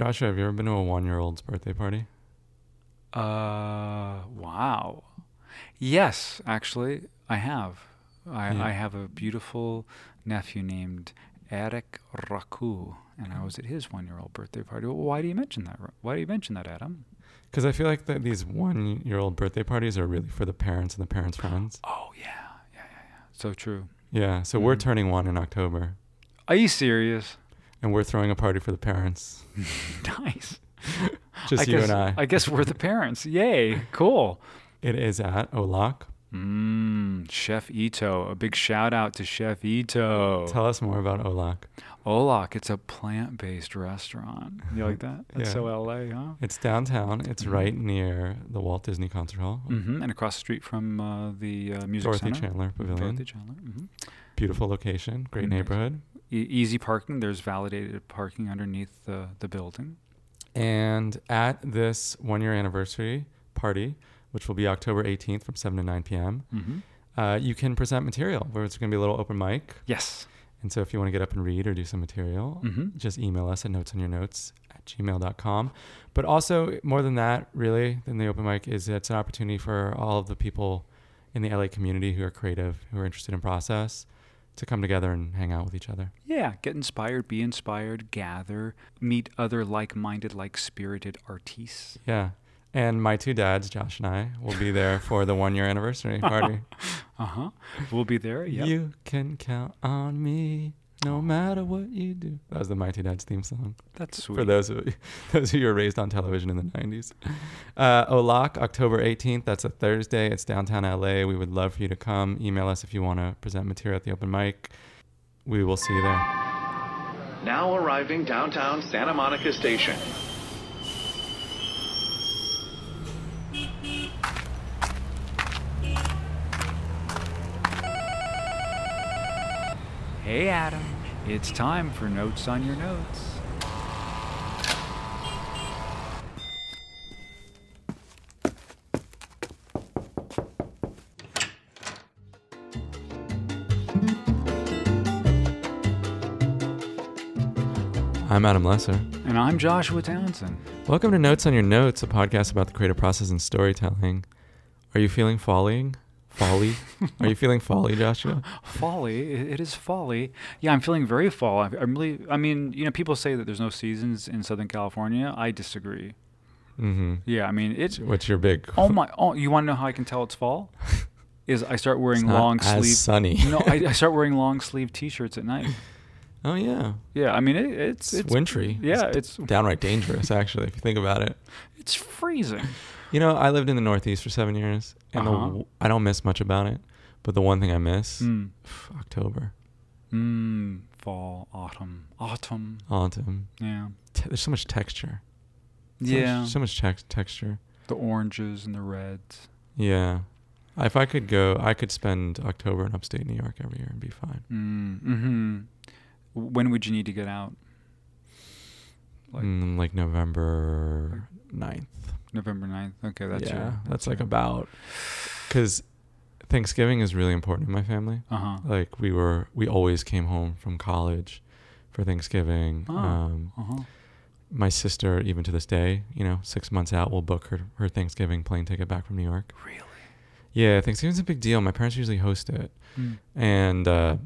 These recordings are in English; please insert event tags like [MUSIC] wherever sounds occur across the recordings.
Joshua, have you ever been to a one-year-old's birthday party? Uh, wow. Yes, actually, I have. I, Yeah. I have a beautiful nephew named Eric Raku, and I was at his one-year-old birthday party. Why do you mention that? Why do you mention that, Adam? Because I feel like that these one-year-old birthday parties are really for the parents and the parents' friends. Oh yeah, yeah, yeah, yeah. So true. Yeah. So we're Mhm. turning one in October, Are you serious? And we're throwing a party for the parents. [LAUGHS] nice. Just I you guess, and I. I guess we're the parents. Yay! Cool. It is at Olak. Mmm, Chef Ito. A big shout out to Chef Ito. Tell us more about Olak. Olak, it's a plant based restaurant. You like that? That's Yeah. so LA, huh? It's downtown. It's Mhm. right near the Walt Disney Concert Hall. Mm-hmm. And across the street from uh, the uh, music Dorothy center. Chandler Pavilion. Dorothy Chandler. Mm-hmm. Beautiful location. Great Nice. neighborhood. Easy parking. There's validated parking underneath the, the building. And at this one-year anniversary party, which will be October 18th from 7 to 9 p.m., hmm uh, you can present material where it's going to be a little open mic. Yes. And so if you want to get up and read or do some material, hmm just email us at notes on your notes at gmail.com. But also, more than that, really, than the open mic, is it's an opportunity for all of the people in the LA community who are creative, who are interested in process, to come together and hang out with each other. Yeah. Get inspired, be inspired, gather, meet other like minded, like spirited artistes. Yeah. And my two dads, Josh and I, will be there [LAUGHS] for the one year anniversary [LAUGHS] party. Uh huh. We'll be there. Yep. You can count on me no matter what you do. That was the My Two Dads theme song. That's sweet. for those of you, [LAUGHS] those who were raised on television in the 90s. Uh, Olak, October 18th. That's a Thursday. It's downtown LA. We would love for you to come. Email us if you want to present material at the open mic. We will see you there. Now arriving downtown Santa Monica Station. Hey, Adam. It's time for Notes on Your Notes. I'm Adam Lesser. And I'm Joshua Townsend. Welcome to Notes on Your Notes, a podcast about the creative process and storytelling. Are you feeling falling? Folly? Are you feeling folly, Joshua? Folly. It is folly. Yeah, I'm feeling very fall. I- I'm really, I mean, you know, people say that there's no seasons in Southern California. I disagree. Mm-hmm. Yeah, I mean, it's, What's your big? oh my, oh, you want to know how I can tell it's fall? [LAUGHS] Is I start wearing long sleeve. sunny. no, I, I start wearing long [LAUGHS] sleeve t-shirts at night. oh yeah, Yeah, I mean, it, it's, it's, it's, wintry. yeah, it's it's, downright dangerous, actually, if you think about it. it's freezing. You know, I lived in the Northeast for seven years, and the Uh-huh. w I don't miss much about it. But the one thing I miss, Mm. October, Mm, fall, autumn, autumn. autumn. Yeah. Te- there's so much texture. So Yeah. much, so much tex- texture. the oranges and the reds. Yeah. If I could go, I could spend October in upstate New York every year and be fine. Mm, hmm When would you need to get out? Like, mm, like November 9th. November 9th. Okay, that's yeah, your, that's like about because Thanksgiving is really important in my family. Uh huh. Like we were, we always came home from college for Thanksgiving. Oh. Um, Uh huh. my sister, even to this day, you know, six months out, will book her her Thanksgiving plane ticket back from New York. Really? Yeah, Thanksgiving's a big deal. My parents usually host it, Mm. and uh,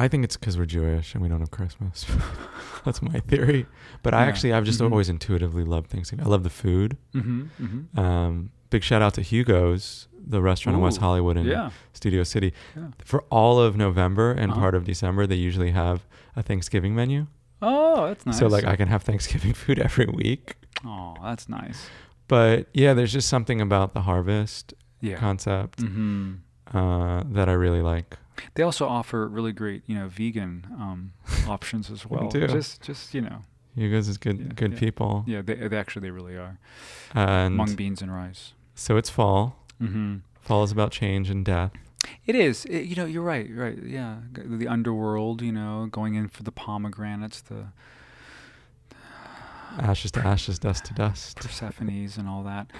I think it's because we're Jewish and we don't have Christmas. [LAUGHS] That's my theory. But I Yeah. actually, I've just Mhm. always intuitively loved Thanksgiving. I love the food. Mm-hmm. Mm-hmm. Um, big shout out to Hugo's, the restaurant in West Hollywood and Yeah. Studio City. Yeah. For all of November and Uh-huh. part of December, they usually have a Thanksgiving menu. Oh, that's nice. So like I can have Thanksgiving [LAUGHS] food every week. Oh, that's nice. But yeah, there's just something about the harvest Yeah. concept mm-hmm. uh, that I really like. They also offer really great, you know, vegan um, [LAUGHS] options as well. do. Just, just you know, you guys is good, Yeah, good yeah. people. yeah. They, they actually they really are. And Mung beans and rice. so it's fall. Mm-hmm. Fall is about change and death. It is. It, you know, you're right. You're right. Yeah, the underworld. You know, going in for the pomegranates, the Ashes to ashes, dust to dust. Persephone's, and all that.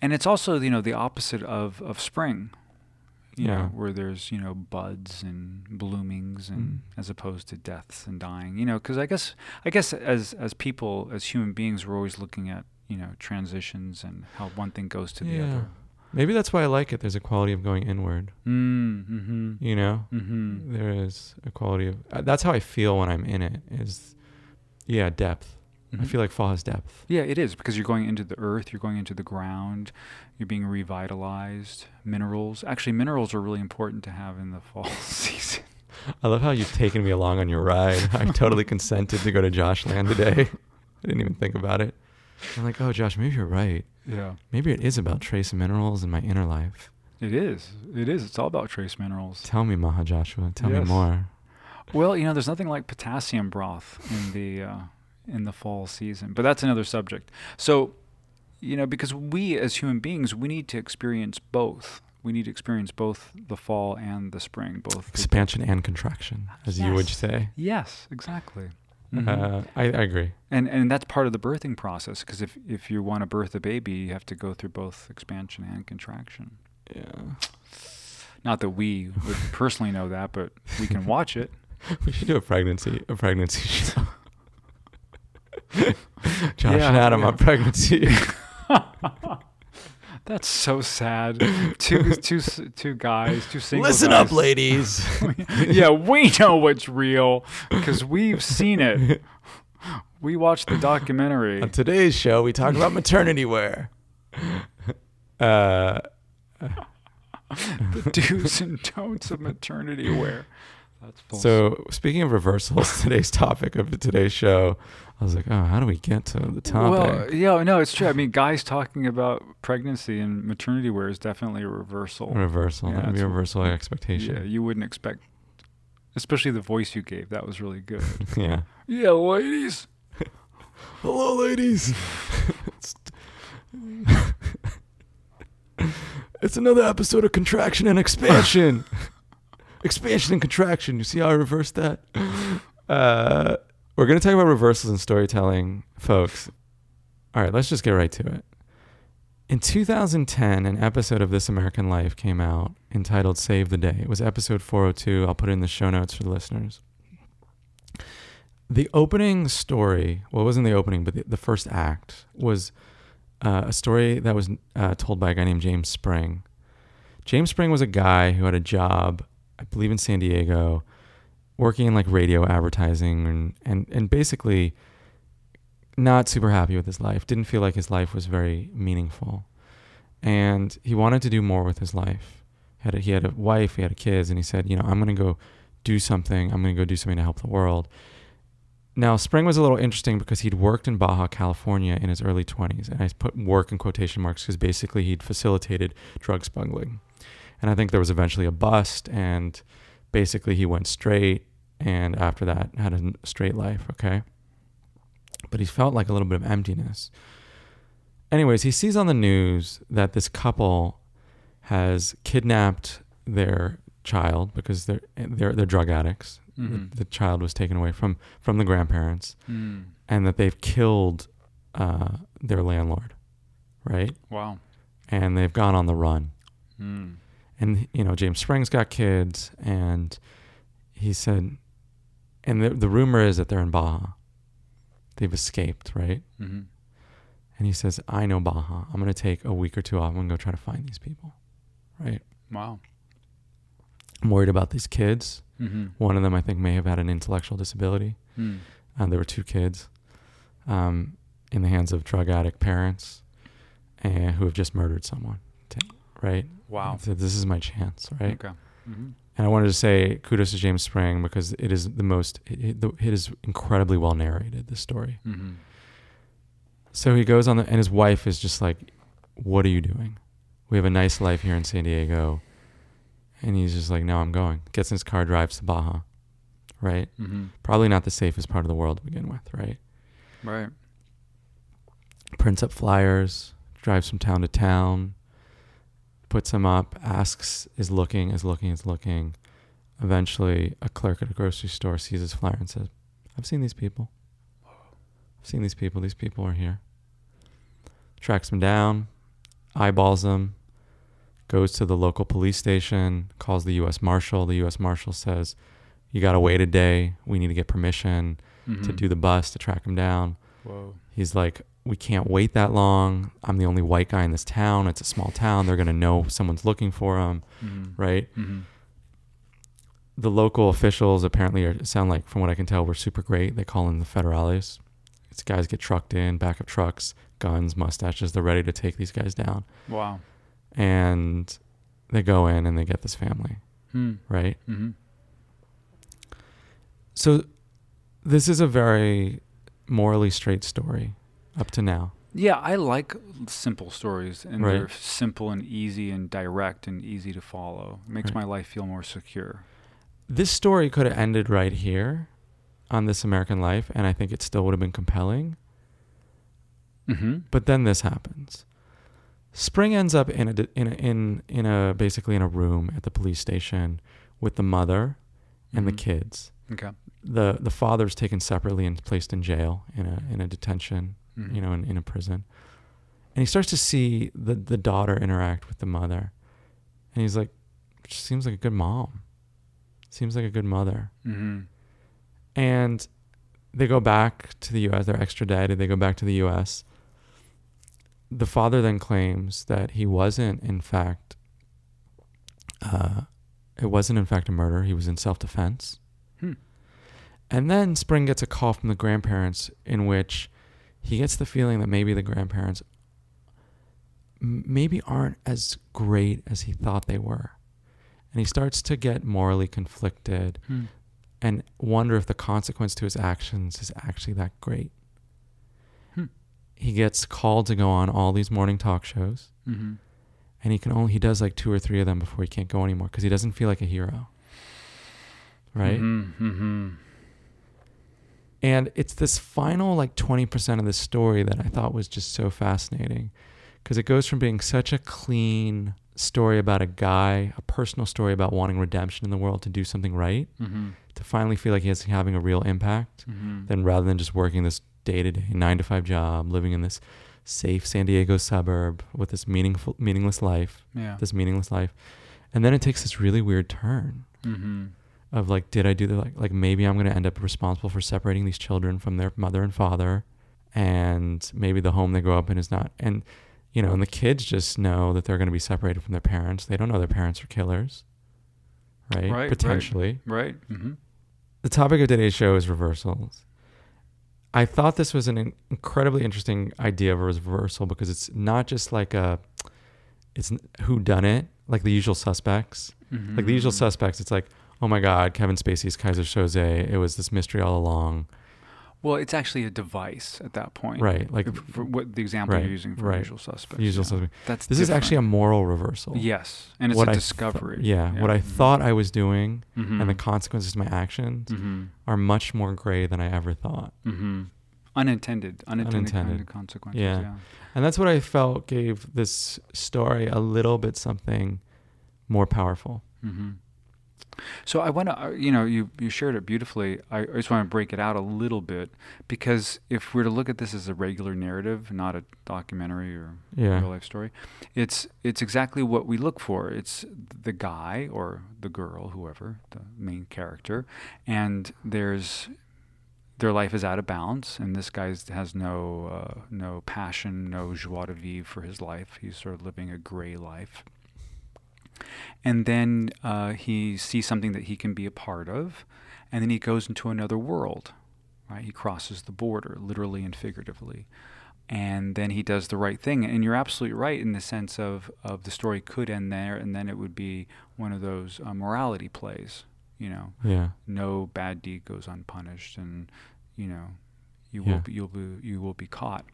And it's also, you know, the opposite of of spring. Yeah. know, where there's you know buds and bloomings, and Mm. as opposed to deaths and dying. You know, because I guess I guess as as people as human beings, we're always looking at you know transitions and how one thing goes to the Yeah. other. Maybe that's why I like it. There's a quality of going inward. Mm, mm-hmm. You know, Mm-hmm. there is a quality of. Uh, that's how I feel when I'm in it. Is, yeah, depth. I feel like fall has depth. Yeah, it is because you're going into the earth, you're going into the ground, you're being revitalized. Minerals, actually, minerals are really important to have in the fall [LAUGHS] season. I love how you've taken me along on your ride. I [LAUGHS] totally consented to go to Josh Land today. [LAUGHS] I didn't even think about it. I'm like, oh, Josh, maybe you're right. Yeah, Maybe it is about trace minerals in my inner life. it is. It is. It's all about trace minerals. Tell me, Maha Joshua. Tell me more. Well, you know, there's nothing like potassium broth in the uh, in the fall season, but that's another subject. So, you know, because we as human beings, we need to experience both. We need to experience both the fall and the spring. Both. Expansion and contraction, as you would say. yes, exactly. Mhm. Uh, I, I agree. And and that's part of the birthing process because if if you want to birth a baby, you have to go through both expansion and contraction. Yeah. Not that we would personally know that, but we can watch it. [LAUGHS] We should do a pregnancy a pregnancy [LAUGHS] show. Josh Yeah, and Adam yeah. on pregnancy. [LAUGHS] That's so sad. two two two guys, two single Listen guys. up, ladies. [LAUGHS] yeah, we know what's real because we've seen it. We watched the documentary. On today's show, we talk about maternity wear. Uh, the do's and don'ts of maternity wear. That's so, speaking of reversals, today's topic of today's show, I was like, oh, how do we get to the topic? Well, yeah, no, it's true. I mean, guys talking about pregnancy and maternity wear is definitely a reversal. reversal. Yeah, be a reversal of expectation. Yeah, you wouldn't expect, especially the voice you gave. That was really good. [LAUGHS] Yeah. yeah, ladies. [LAUGHS] Hello, ladies. it's, [LAUGHS] it's another episode of Contraction and Expansion. expansion and contraction. You see how I reversed that? Uh, we're going to talk about reversals in storytelling, folks. All right, let's just get right to it. In 2010, an episode of This American Life came out entitled Save the Day. It was episode 402. I'll put it in the show notes for the listeners. The opening story, well, it wasn't the opening, but the, the first act was uh, a story that was uh, told by a guy named James Spring. James Spring was a guy who had a job, I believe, in San Diego, working in like radio advertising and, and, and basically not super happy with his life. Didn't feel like his life was very meaningful. And he wanted to do more with his life. Had a, he had a wife, he had kids, and he said, you know, I'm going to go do something. I'm going to go do something to help the world. Now, Spring was a little interesting because he'd worked in Baja California in his early 20s. And I put work in quotation marks because basically he'd facilitated drug smuggling. And I think there was eventually a bust, and basically he went straight, and after that had a straight life, okay? But he felt like a little bit of emptiness. Anyways, he sees on the news that this couple has kidnapped their child because they're they're, they're drug addicts. Mhm. The, the child was taken away from from the grandparents, Mm. and that they've killed uh, their landlord, right? Wow. And they've gone on the run. Mm. And you know, James Spring's got kids, and he said, and the the rumor is that they're in Baja. They've escaped, right? hmm And he says, I know Baja. I'm going to take a week or two off. I'm to go try to find these people. Right? Wow. I'm worried about these kids. Mm-hmm. One of them, I think, may have had an intellectual disability. Mm. Uh, there were two kids um, in the hands of drug addict parents and who have just murdered someone. Right? Wow. So this is my chance, right? Okay. Mm-hmm. And I wanted to say kudos to James Spring because it is the most, it, it, it is incredibly well narrated, this story. Mm-hmm. So he goes on the, and his wife is just like, "What are you doing? We have a nice life here in San Diego." And he's just like, "No, I'm going." Gets in his car, drives to Baja. Right? Mm-hmm. Probably not the safest part of the world to begin with, right? Right. Prints up flyers, drives from town to town, puts him up, asks, is looking, is looking, is looking. Eventually, a clerk at a grocery store sees his flyer and says, "I've seen these people. I've seen these people. These people are here." Tracks them down, eyeballs them, goes to the local police station, calls the U.S. Marshal. The U.S. Marshal says, "You got to wait a day. We need to get permission to Mhm. do the bus to track him down." Whoa. He's like, "We can't wait that long. I'm the only white guy in this town. It's a small town. They're gonna know someone's looking for him, Mhm. right?" Mhm. The local officials apparently are, sound like, from what I can tell, were super great. They call in the federales. These guys get trucked in, backup trucks, guns, mustaches. They're ready to take these guys down, Wow. and they go in and they get this family, Hmm. right? Mhm. So this is a very morally straight story up to now. Yeah, I like simple stories, and Right. they're simple and easy and direct and easy to follow. It makes Right. my life feel more secure. This story could have ended right here on This American Life, and I think it still would have been compelling. Mm-hmm. But then this happens. Spring ends up in a in a, in in a basically in a room at the police station with the mother and the Mhm. kids. Okay. the The father's taken separately and placed in jail in a in a detention, Mhm. you know, in, in a prison. And he starts to see the the daughter interact with the mother, and he's like, "She seems like a good mom. Seems like a good mother." Mm-hmm. and they go back to the U.S. They're extradited. They go back to the U.S. The father then claims that he wasn't, in fact, uh, it wasn't in fact a murder. He was in self-defense. Hmm. And then Spring gets a call from the grandparents in which he gets the feeling that maybe the grandparents maybe aren't as great as he thought they were. And he starts to get morally conflicted Hmm. and wonder if the consequence to his actions is actually that great. Hmm. He gets called to go on all these morning talk shows, Mm-hmm. and he can only he does like two or three of them before he can't go anymore because he doesn't feel like a hero. Right? Mm-hmm. And it's this final like 20% of the story that I thought was just so fascinating because it goes from being such a clean story about a guy, a personal story about wanting redemption in the world to do something right, Mm-hmm. to finally feel like he's having a real impact. Mm-hmm. then rather than just working this day to day nine to five job, living in this safe San Diego suburb with this meaningful meaningless life, Yeah. this meaningless life, and then it takes this really weird turn Mm-hmm. Of like, did I do the like like maybe I'm gonna end up responsible for separating these children from their mother and father, and maybe the home they grow up in is not and. You know, and the kids just know that they're going to be separated from their parents. They don't know their parents are killers, right? Right, right. Potentially Right. Mm-hmm. the topic of today's show is reversals. I thought this was an incredibly interesting idea of a reversal because it's not just like a, it's who done it like the usual suspects. Like the usual Mhm. suspects, it's like, oh my God, Kevin Spacey's Keyser Söze. It was this mystery all along, Well, it's actually a device at that point. right? Like for what the example Right, you're using for right. usual suspects. usual yeah. suspect. That's This is actually a moral reversal. yes, and it's What a I th- discovery. yeah, what I thought I was doing and the consequences to my actions Mm-hmm. are much more gray than I ever thought. Mm-hmm. Unintended, unintended, Unintended. of consequences. Yeah. Yeah. And that's what I felt gave this story a little bit something more powerful. So I want to, you know, you you shared it beautifully. I, I just want to break it out a little bit because if we're to look at this as a regular narrative, not a documentary or Yeah. real life story, it's it's exactly what we look for. It's the guy or the girl, whoever the main character, and there's their life is out of balance, and this guy has no uh, no passion, no joie de vivre for his life. He's sort of living a gray life. And then uh, he sees something that he can be a part of, and then he goes into another world. Right, he crosses the border, literally and figuratively, and then he does the right thing. And you're absolutely right in the sense of of the story could end there, and then it would be one of those uh, morality plays. You know, Yeah. no bad deed goes unpunished, and you know, you Yeah. will be, you'll be you will be caught.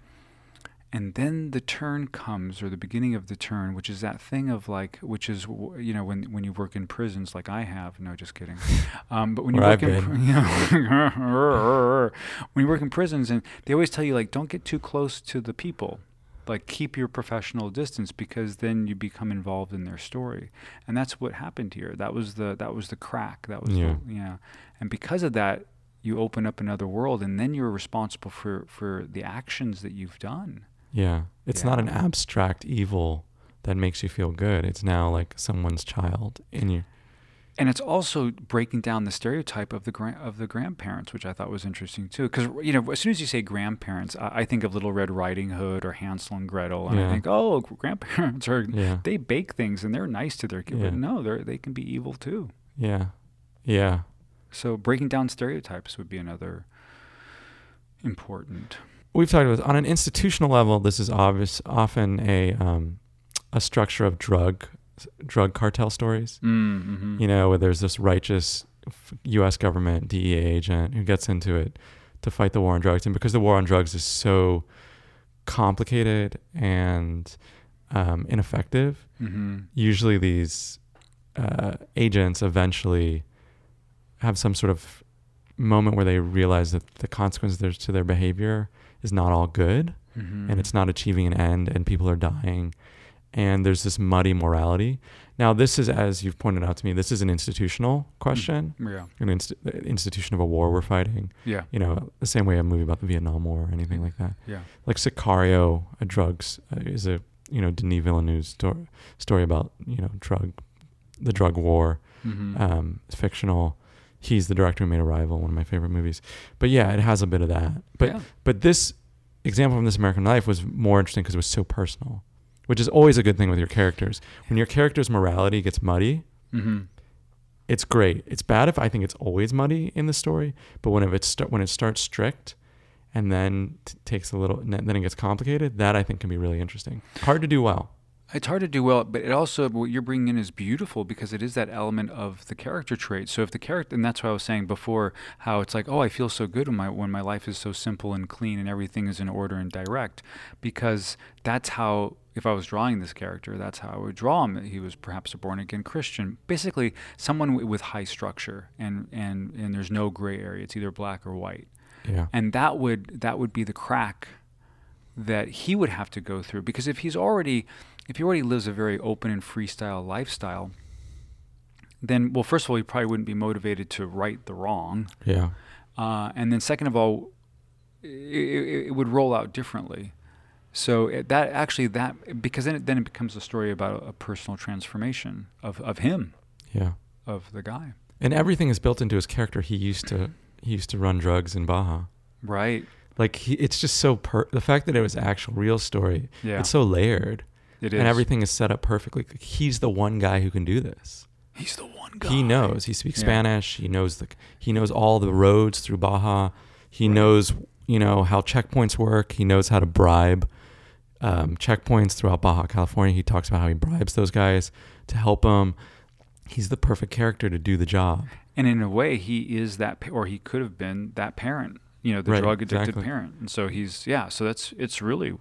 And then the turn comes, or the beginning of the turn, which is that thing of like, which is you know when when you work in prisons like I have. No, just kidding. Um, but when you work I've in, been. [LAUGHS] you know, when you work in prisons, and they always tell you like, don't get too close to the people like keep your professional distance because then you become involved in their story and that's what happened here that was the that was the crack that was Yeah. the, yeah and because of that you open up another world and then you're responsible for for the actions that you've done Yeah. It's not an abstract evil that makes you feel good. It's now like someone's child in you. and it's also breaking down the stereotype of the gra- of the grandparents, which I thought was interesting too. Because you know, as soon as you say grandparents, I, I think of Little Red Riding Hood or Hansel and Gretel, and I think, oh, grandparents are Yeah. they bake things and they're nice to their kids. Yeah. But no, they they can be evil too. Yeah. Yeah. So breaking down stereotypes would be another important. We've talked about on an institutional level. This is obvious, often a um, a structure of drug drug cartel stories. Mm-hmm. You know, where there's this righteous U.S. government DEA agent who gets into it to fight the war on drugs, and because the war on drugs is so complicated and um, ineffective, Mm-hmm. usually these uh, agents eventually have some sort of moment where they realize that the consequences to their behavior is not all good Mm-hmm. and it's not achieving an end and people are dying and there's this muddy morality now this is as you've pointed out to me this is an institutional question yeah, an inst- institution of a war we're fighting yeah, you know the same way a movie about the vietnam war or anything like that yeah. like Sicario, a drugs uh, is a you know Denis Villeneuve's sto- story about you know drug, the drug war. Mm-hmm. Um, it's fictional. He's the director who made Arrival, one of my favorite movies. But yeah, it has a bit of that. But yeah. but this example from This American Life was more interesting because it was so personal, which is always a good thing with your characters. When your character's morality gets muddy, Mm-hmm. it's great. It's bad if I think it's always muddy in the story, but when if it sta- when it starts strict, and then t- takes a little, then it gets complicated, that I think can be really interesting. Hard to do well. It's hard to do well, but it also what you're bringing in is beautiful because it is that element of the character trait. So if the character, and that's what I was saying before, how it's like, oh, I feel so good when my when my life is so simple and clean and everything is in order and direct, because that's how. If I was drawing this character, that's how I would draw him. He was perhaps a born again Christian, basically someone with high structure, and and and there's no gray area. It's either black or white Yeah. and that would that would be the crack that he would have to go through because if he's already if he already lives a very open and freestyle lifestyle then well first of all he probably wouldn't be motivated to right the wrong Yeah. uh, and then second of all it, it, would roll out differently so it, that actually that because then it, then it becomes a story about a, a personal transformation of, of him Yeah. of the guy And everything is built into his character. He used to he used to run drugs in Baja. right Like he, it's just so per. The fact that it was actual real story. yeah It's so layered, it is and everything is set up perfectly. He's the one guy who can do this. he's the one guy He knows. He speaks Yeah. Spanish. He knows the. He knows all the roads through Baja. He knows, you know, how checkpoints work. He knows how to bribe um, checkpoints throughout Baja California. He talks about how he bribes those guys to help him. He's the perfect character to do the job. And in a way, he is that, or he could have been that parent, you know, the Right, drug addicted exactly. parent. And so he's, yeah, so that's, it's really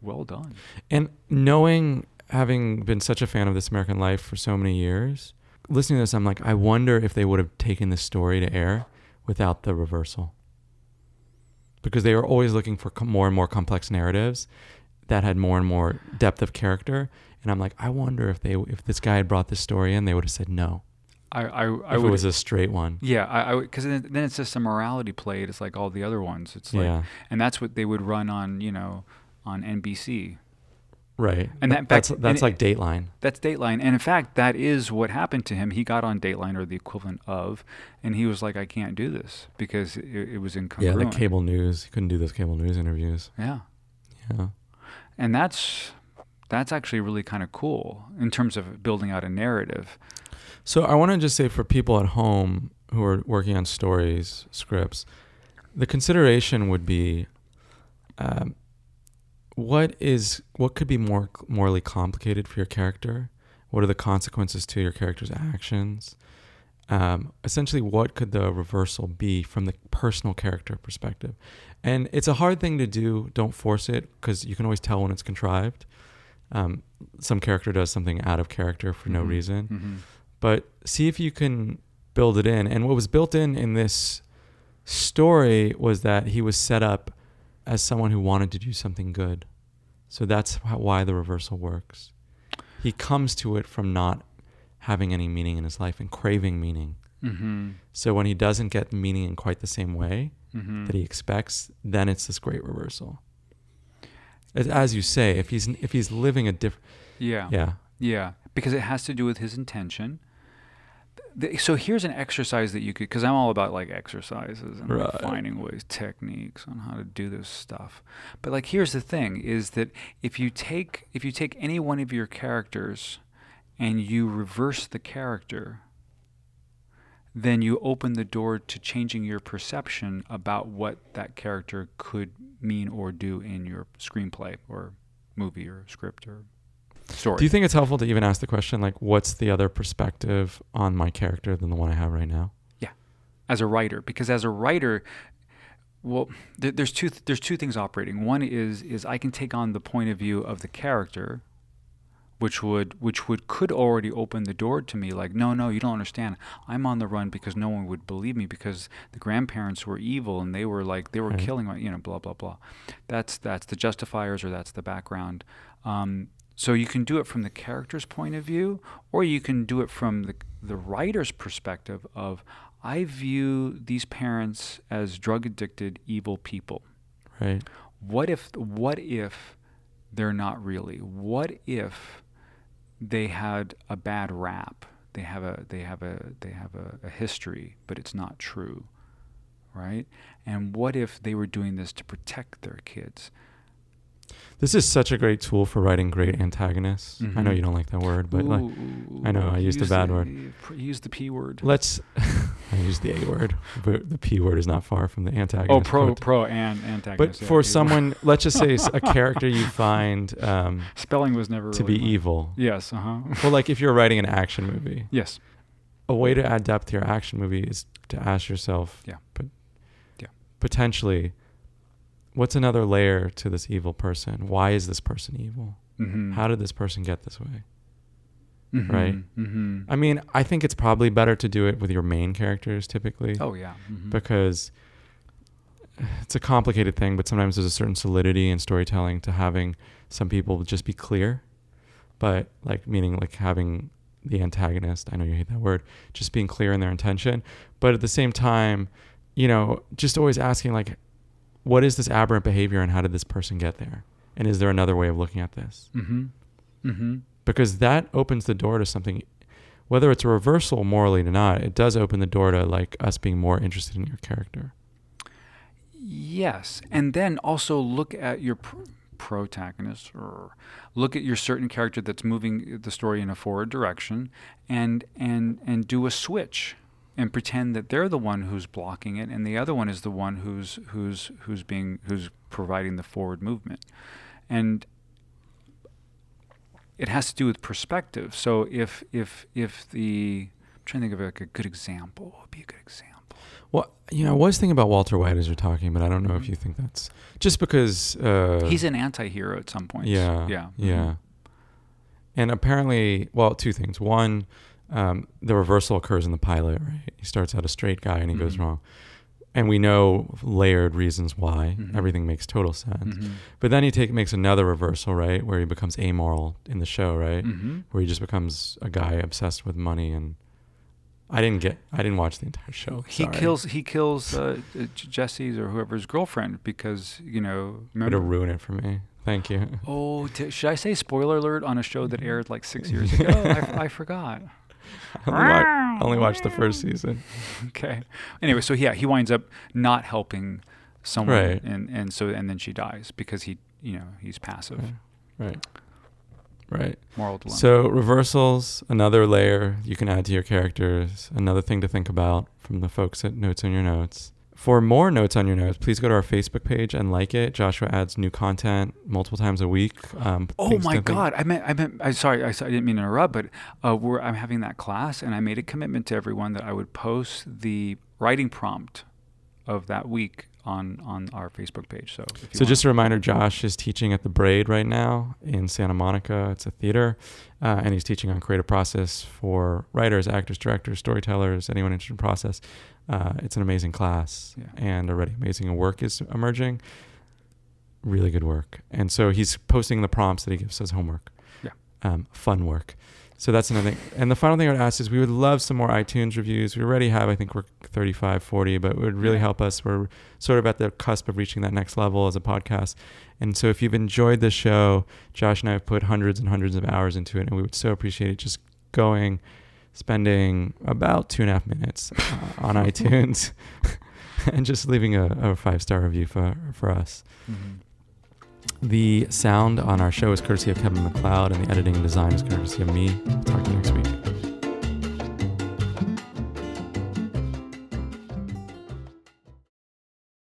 well done. And knowing, having been such a fan of This American Life for so many years, listening to this, I'm like, I wonder if they would have taken this story to air without the reversal. Because they were always looking for com- more and more complex narratives that had more and more depth of character. And I'm like, I wonder if they, if this guy had brought this story in, they would have said no. I, I, I if would, it was a straight one. yeah, I, I, because then, then it's just a morality play. It's like all the other ones. It's like, yeah, and that's what they would run on, you know, on NBC. right. And that- that's fact- that's like Dateline. That's Dateline. And in fact, that is what happened to him. He got on Dateline or the equivalent of, and he was like, I can't do this because it, it was incongruent. Yeah, like cable news. He couldn't do those cable news interviews. Yeah. Yeah. and that's that's actually really kind of cool in terms of building out a narrative. So I want to just say for people at home who are working on stories, scripts, the consideration would be, um, what is what could be more morally complicated for your character? What are the consequences to your character's actions? Um, essentially, what could the reversal be from the personal character perspective? And it's a hard thing to do. Don't force it because you can always tell when it's contrived. Um, some character does something out of character for no Mhm. reason Mm-hmm. but see if you can build it in. And what was built in in this story was that he was set up as someone who wanted to do something good. So that's why the reversal works. He comes to it from not having any meaning in his life and craving meaning. Mm-hmm. So when he doesn't get meaning in quite the same way Mm-hmm. that he expects, then it's this great reversal. as, as you say, if he's if he's living a different, Yeah. yeah, Yeah, because it has to do with his intention. The- So here's an exercise that you could, because I'm all about like exercises and like, finding ways, techniques on how to do this stuff. But like, here's the thing: is that if you take if you take any one of your characters and you reverse the character, then you open the door to changing your perception about what that character could mean or do in your screenplay or movie or script or story. Do you think it's helpful to even ask the question like, what's the other perspective on my character than the one I have right now? Yeah, as a writer because as a writer well there, there's two there's two things operating one is is I can take on the point of view of the character which would which would could already open the door to me like no no you don't understand I'm on the run because no one would believe me because the grandparents were evil and they were like they were Right. killing my you know blah blah blah that's that's the justifiers or that's the background um, so you can do it from the character's point of view or you can do it from the the writer's perspective of I view these parents as drug addicted evil people. Right. what if what if they're not really? What if they had a bad rap? They have a they have a they have a, a history but it's not true right? And what if they were doing this to protect their kids This is such a great tool for writing great antagonists. I know Mhm. you don't like that word, but like, Ooh, I know, I used a bad the- word. you pr- you used the p word let's. [LAUGHS] I use the A word, but the P word is not far from the antagonist. oh pro quote. pro and antagonist But yeah, for someone, [LAUGHS] let's just say a character you find um, spelling was never to really be evil. yes uh-huh Well, like if you're writing an action movie, yes a way to add depth to your action movie is to ask yourself, Yeah. but Yeah. potentially, what's another layer to this evil person? Why is this person evil? mm-hmm. How did this person get this way? mm-hmm. right? mm-hmm. I mean, I think it's probably better to do it with your main characters typically oh yeah mhm. because it's a complicated thing, but sometimes there's a certain solidity in storytelling to having some people just be clear, but like meaning like having the antagonist, I know you hate that word, just being clear in their intention, but at the same time, you know, just always asking like what is this aberrant behavior and how did this person get there? And is there another way of looking at this? Mm-hmm. Mm-hmm. because that opens the door to something whether it's a reversal morally or not it does open the door to like us being more interested in your character Yes, and then also look at your pr- protagonist, or look at your certain character that's moving the story in a forward direction, and and and do a switch, and pretend that they're the one who's blocking it, and the other one is the one who's who's who's being who's providing the forward movement, and it has to do with perspective. So if if if the I'm trying to think of like a good example, what would be a good example? well you know i was thinking about walter white as you're talking but i don't know if you think that's just because uh He's an anti-hero at some point. yeah Yeah. yeah Mhm. and apparently well two things one um, the reversal occurs in the pilot right he starts out a straight guy and he goes Mhm. wrong and we know layered reasons why Mhm. everything makes total sense Mhm. but then he take makes another reversal right where he becomes amoral in the show right Mhm. where he just becomes a guy obsessed with money and I didn't get I didn't watch the entire show. He kills he kills uh, uh, Jesse's or whoever's girlfriend because you know remember. ruin it for me. Thank you. Oh, t- should I say spoiler alert on a show that aired like six [LAUGHS] years ago? I, I forgot. I [LAUGHS] only, wa- I only watched the first season. [LAUGHS] Okay. Anyway, so yeah, he winds up not helping someone, Right. and and so and then she dies because he you know he's passive. Right. Right. Right. Moral dilemma. So reversals, another layer you can add to your characters, another thing to think about from the folks at Notes on Your Notes. For more notes on your notes, please go to our Facebook page and like it. Joshua adds new content multiple times a week. Um, Oh my God! I meant, I meant, I sorry, I, I didn't mean to interrupt, but uh, we're, I'm having that class, and I made a commitment to everyone that I would post the writing prompt of that week on on our Facebook page. So, So just a reminder, Josh is teaching at the Braid right now in Santa Monica. It's a theater, uh, and he's teaching on creative process for writers, actors, directors, storytellers, anyone interested in process. Uh, it's an amazing class, Yeah. and already amazing work is emerging. Really good work, and so he's posting the prompts that he gives as homework. Yeah. um, fun work. So that's another thing. And the final thing I would ask is we would love some more iTunes reviews. We already have, I think we're 35, 40, but it would really help us. We're sort of at the cusp of reaching that next level as a podcast. And so if you've enjoyed the show, Josh and I have put hundreds and hundreds of hours into it, and we would so appreciate it just going, spending about two and a half minutes uh, on [LAUGHS] iTunes [LAUGHS] and just leaving a, a five star review for, for us. The sound on our show is courtesy of Kevin MacLeod, and the editing and design is courtesy of me, talking